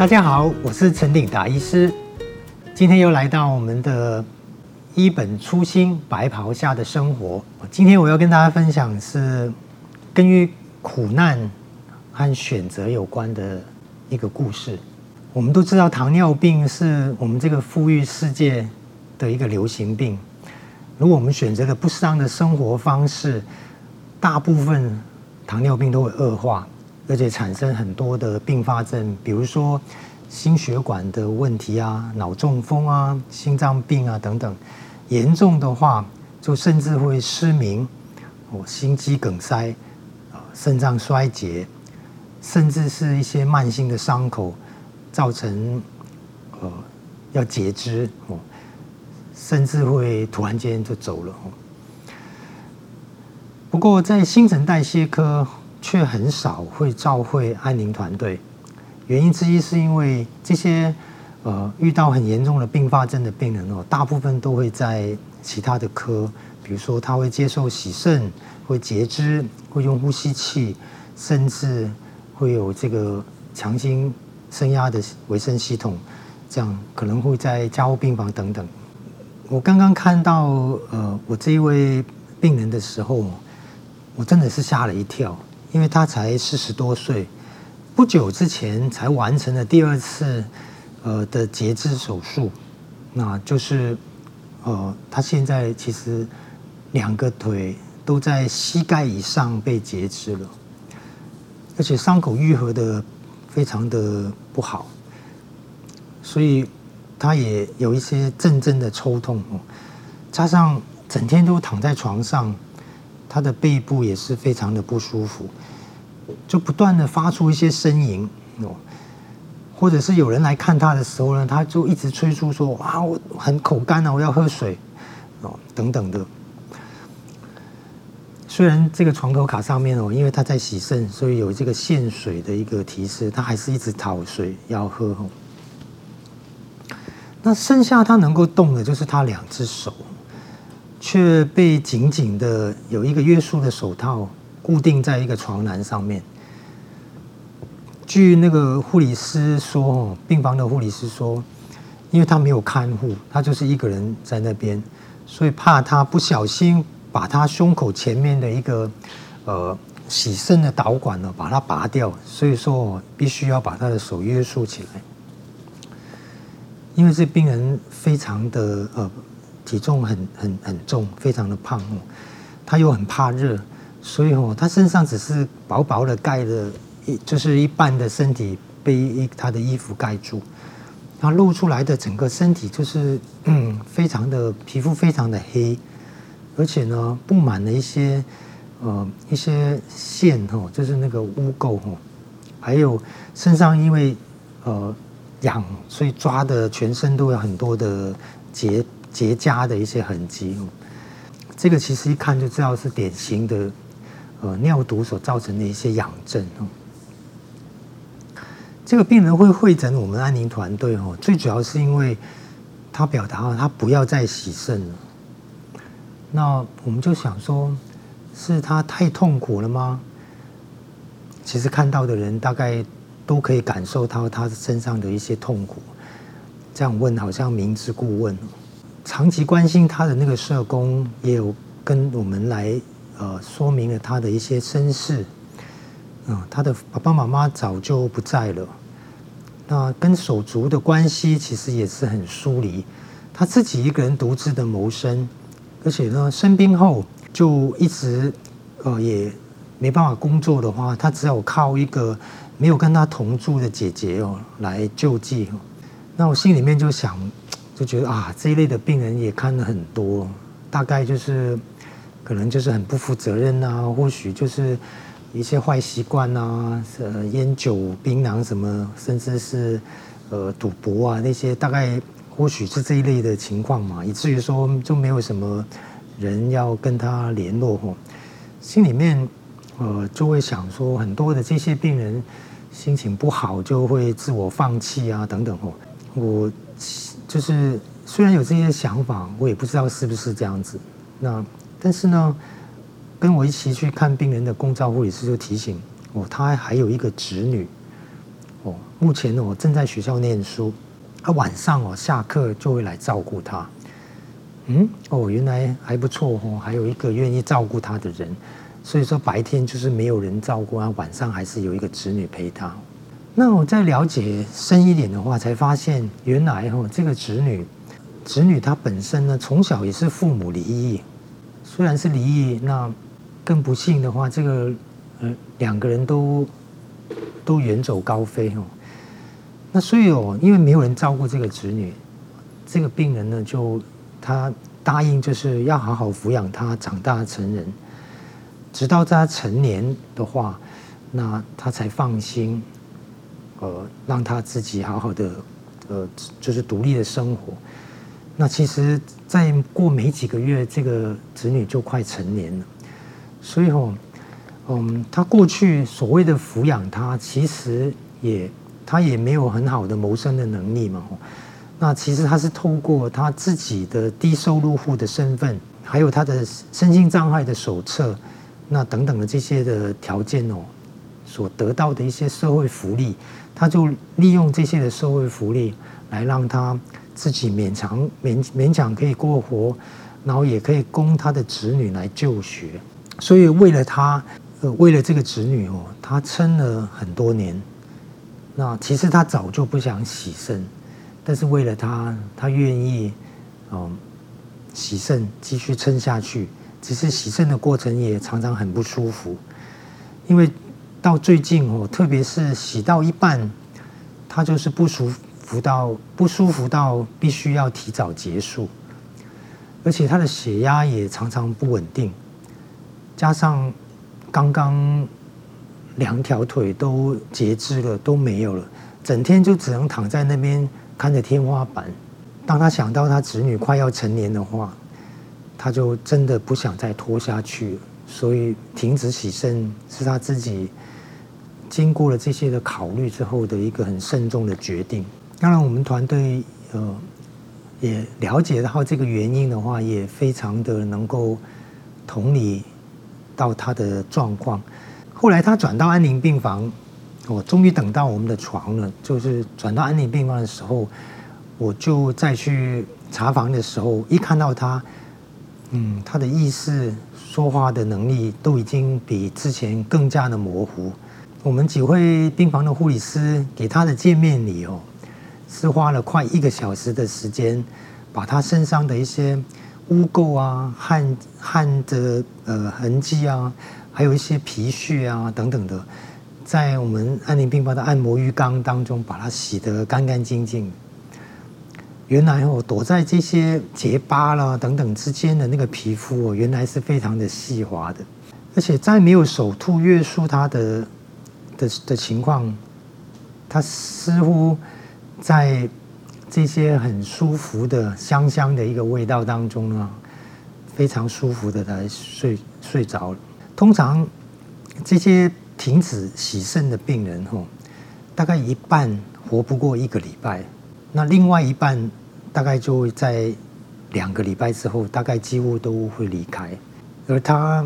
大家好，我是陈鼎达医师，今天又来到我们的一本初心白袍下的生活。今天我要跟大家分享是跟于苦难和选择有关的一个故事。我们都知道糖尿病是我们这个富裕世界的一个流行病。如果我们选择了不适当的生活方式，大部分糖尿病都会恶化。而且产生很多的并发症，比如说心血管的问题啊、脑中风啊、心脏病啊等等。严重的话，就甚至会失明、哦心肌梗塞、啊肾脏衰竭，甚至是一些慢性的伤口，造成呃要截肢哦，甚至会突然间就走了。不过在新陈代谢科。却很少会照会安宁团队，原因之一是因为这些呃遇到很严重的并发症的病人哦，大部分都会在其他的科，比如说他会接受洗肾、会截肢、会用呼吸器，甚至会有这个强心升压的维生系统，这样可能会在加护病房等等。我刚刚看到呃我这一位病人的时候，我真的是吓了一跳。因为他才四十多岁，不久之前才完成了第二次呃的截肢手术，那就是呃他现在其实两个腿都在膝盖以上被截肢了，而且伤口愈合的非常的不好，所以他也有一些阵阵的抽痛，加上整天都躺在床上。他的背部也是非常的不舒服，就不断的发出一些呻吟哦，或者是有人来看他的时候呢，他就一直催促说：“啊，我很口干啊，我要喝水哦，等等的。”虽然这个床头卡上面哦，因为他在洗肾，所以有这个限水的一个提示，他还是一直讨水要喝哦。那剩下他能够动的就是他两只手。却被紧紧的有一个约束的手套固定在一个床栏上面。据那个护理师说，病房的护理师说，因为他没有看护，他就是一个人在那边，所以怕他不小心把他胸口前面的一个呃洗肾的导管呢把它拔掉，所以说必须要把他的手约束起来。因为这病人非常的呃。体重很很很重，非常的胖哦。他又很怕热，所以哦，他身上只是薄薄的盖了一，就是一半的身体被一他的衣服盖住。他露出来的整个身体就是，非常的皮肤非常的黑，而且呢，布满了一些呃一些线哦，就是那个污垢哦，还有身上因为呃痒，所以抓的全身都有很多的结。结痂的一些痕迹，这个其实一看就知道是典型的呃尿毒所造成的一些痒症哦。这个病人会会诊我们安宁团队哦，最主要是因为他表达了他不要再洗肾了。那我们就想说，是他太痛苦了吗？其实看到的人大概都可以感受到他身上的一些痛苦。这样问好像明知故问。长期关心他的那个社工也有跟我们来呃说明了他的一些身世，啊，他的爸爸妈妈早就不在了，那跟手足的关系其实也是很疏离，他自己一个人独自的谋生，而且呢生病后就一直呃也没办法工作的话，他只有靠一个没有跟他同住的姐姐哦来救济，那我心里面就想。就觉得啊，这一类的病人也看了很多，大概就是可能就是很不负责任啊，或许就是一些坏习惯啊，呃，烟酒槟榔什么，甚至是呃赌博啊那些，大概或许是这一类的情况嘛，以至于说就没有什么人要跟他联络吼，心里面呃就会想说，很多的这些病人心情不好，就会自我放弃啊等等吼，我。就是虽然有这些想法，我也不知道是不是这样子。那但是呢，跟我一起去看病人的公照护理师就提醒我，他还有一个侄女，哦，目前呢，我正在学校念书，他晚上哦下课就会来照顾他。嗯，哦，原来还不错哦，还有一个愿意照顾他的人。所以说白天就是没有人照顾啊，晚上还是有一个侄女陪他。那我再了解深一点的话，才发现原来哈这个子女，子女他本身呢从小也是父母离异，虽然是离异，那更不幸的话，这个呃两个人都都远走高飞哦。那所以哦，因为没有人照顾这个子女，这个病人呢就。他答应就是要好好抚养他长大成人，直到他成年的话，那他才放心，呃，让他自己好好的，呃，就是独立的生活。那其实再过没几个月，这个子女就快成年了，所以吼，嗯，他过去所谓的抚养他，其实也他也没有很好的谋生的能力嘛。那其实他是透过他自己的低收入户的身份，还有他的身心障碍的手册，那等等的这些的条件哦，所得到的一些社会福利，他就利用这些的社会福利来让他自己勉强勉勉强可以过活，然后也可以供他的子女来就学。所以为了他，呃，为了这个子女哦，他撑了很多年。那其实他早就不想洗肾。但是为了他，他愿意，嗯，洗肾继续撑下去。只是洗肾的过程也常常很不舒服，因为到最近哦，特别是洗到一半，他就是不舒服到不舒服到必须要提早结束，而且他的血压也常常不稳定，加上刚刚两条腿都截肢了，都没有了，整天就只能躺在那边。看着天花板，当他想到他子女快要成年的话，他就真的不想再拖下去，所以停止洗肾是他自己经过了这些的考虑之后的一个很慎重的决定。当然，我们团队呃也了解到这个原因的话，也非常的能够同理到他的状况。后来他转到安宁病房。我终于等到我们的床了，就是转到安宁病房的时候，我就再去查房的时候，一看到他，嗯，他的意识、说话的能力都已经比之前更加的模糊。我们几位病房的护理师给他的见面礼哦，是花了快一个小时的时间，把他身上的一些污垢啊、汗汗的呃痕迹啊，还有一些皮屑啊等等的。在我们安宁病房的按摩浴缸当中，把它洗得干干净净。原来哦，躲在这些结疤啦等等之间的那个皮肤哦，原来是非常的细滑的。而且在没有手吐约束它的的的情况，他似乎在这些很舒服的香香的一个味道当中呢，非常舒服的来睡睡着了。通常这些。停止洗肾的病人，吼，大概一半活不过一个礼拜，那另外一半大概就会在两个礼拜之后，大概几乎都会离开。而他，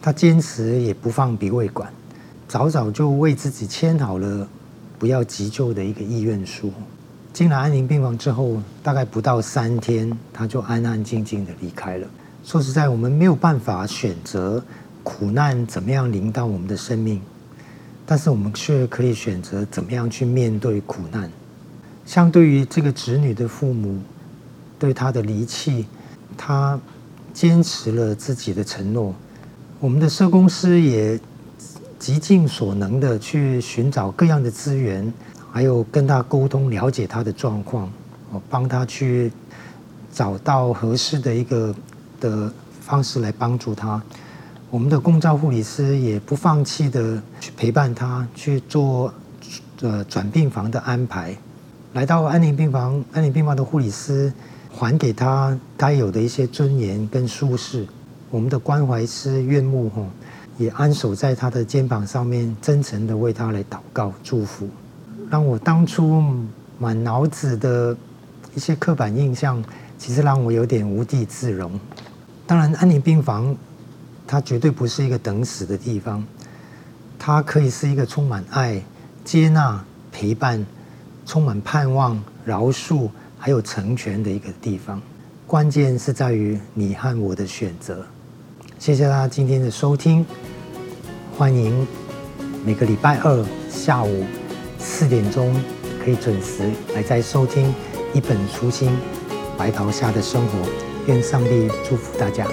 他坚持也不放鼻胃管，早早就为自己签好了不要急救的一个意愿书。进了安宁病房之后，大概不到三天，他就安安静静的离开了。说实在，我们没有办法选择。苦难怎么样临到我们的生命，但是我们却可以选择怎么样去面对苦难。相对于这个子女的父母对他的离弃，他坚持了自己的承诺。我们的社工师也极尽所能的去寻找各样的资源，还有跟他沟通，了解他的状况，我帮他去找到合适的一个的方式来帮助他。我们的共照护理师也不放弃的去陪伴他去做呃转病房的安排，来到安宁病房，安宁病房的护理师还给他该有的一些尊严跟舒适。我们的关怀师院牧吼也安守在他的肩膀上面，真诚的为他来祷告祝福，让我当初满脑子的一些刻板印象，其实让我有点无地自容。当然，安宁病房。它绝对不是一个等死的地方，它可以是一个充满爱、接纳、陪伴、充满盼望、饶恕还有成全的一个地方。关键是在于你和我的选择。谢谢大家今天的收听，欢迎每个礼拜二下午四点钟可以准时来再收听一本初心白桃下的生活。愿上帝祝福大家。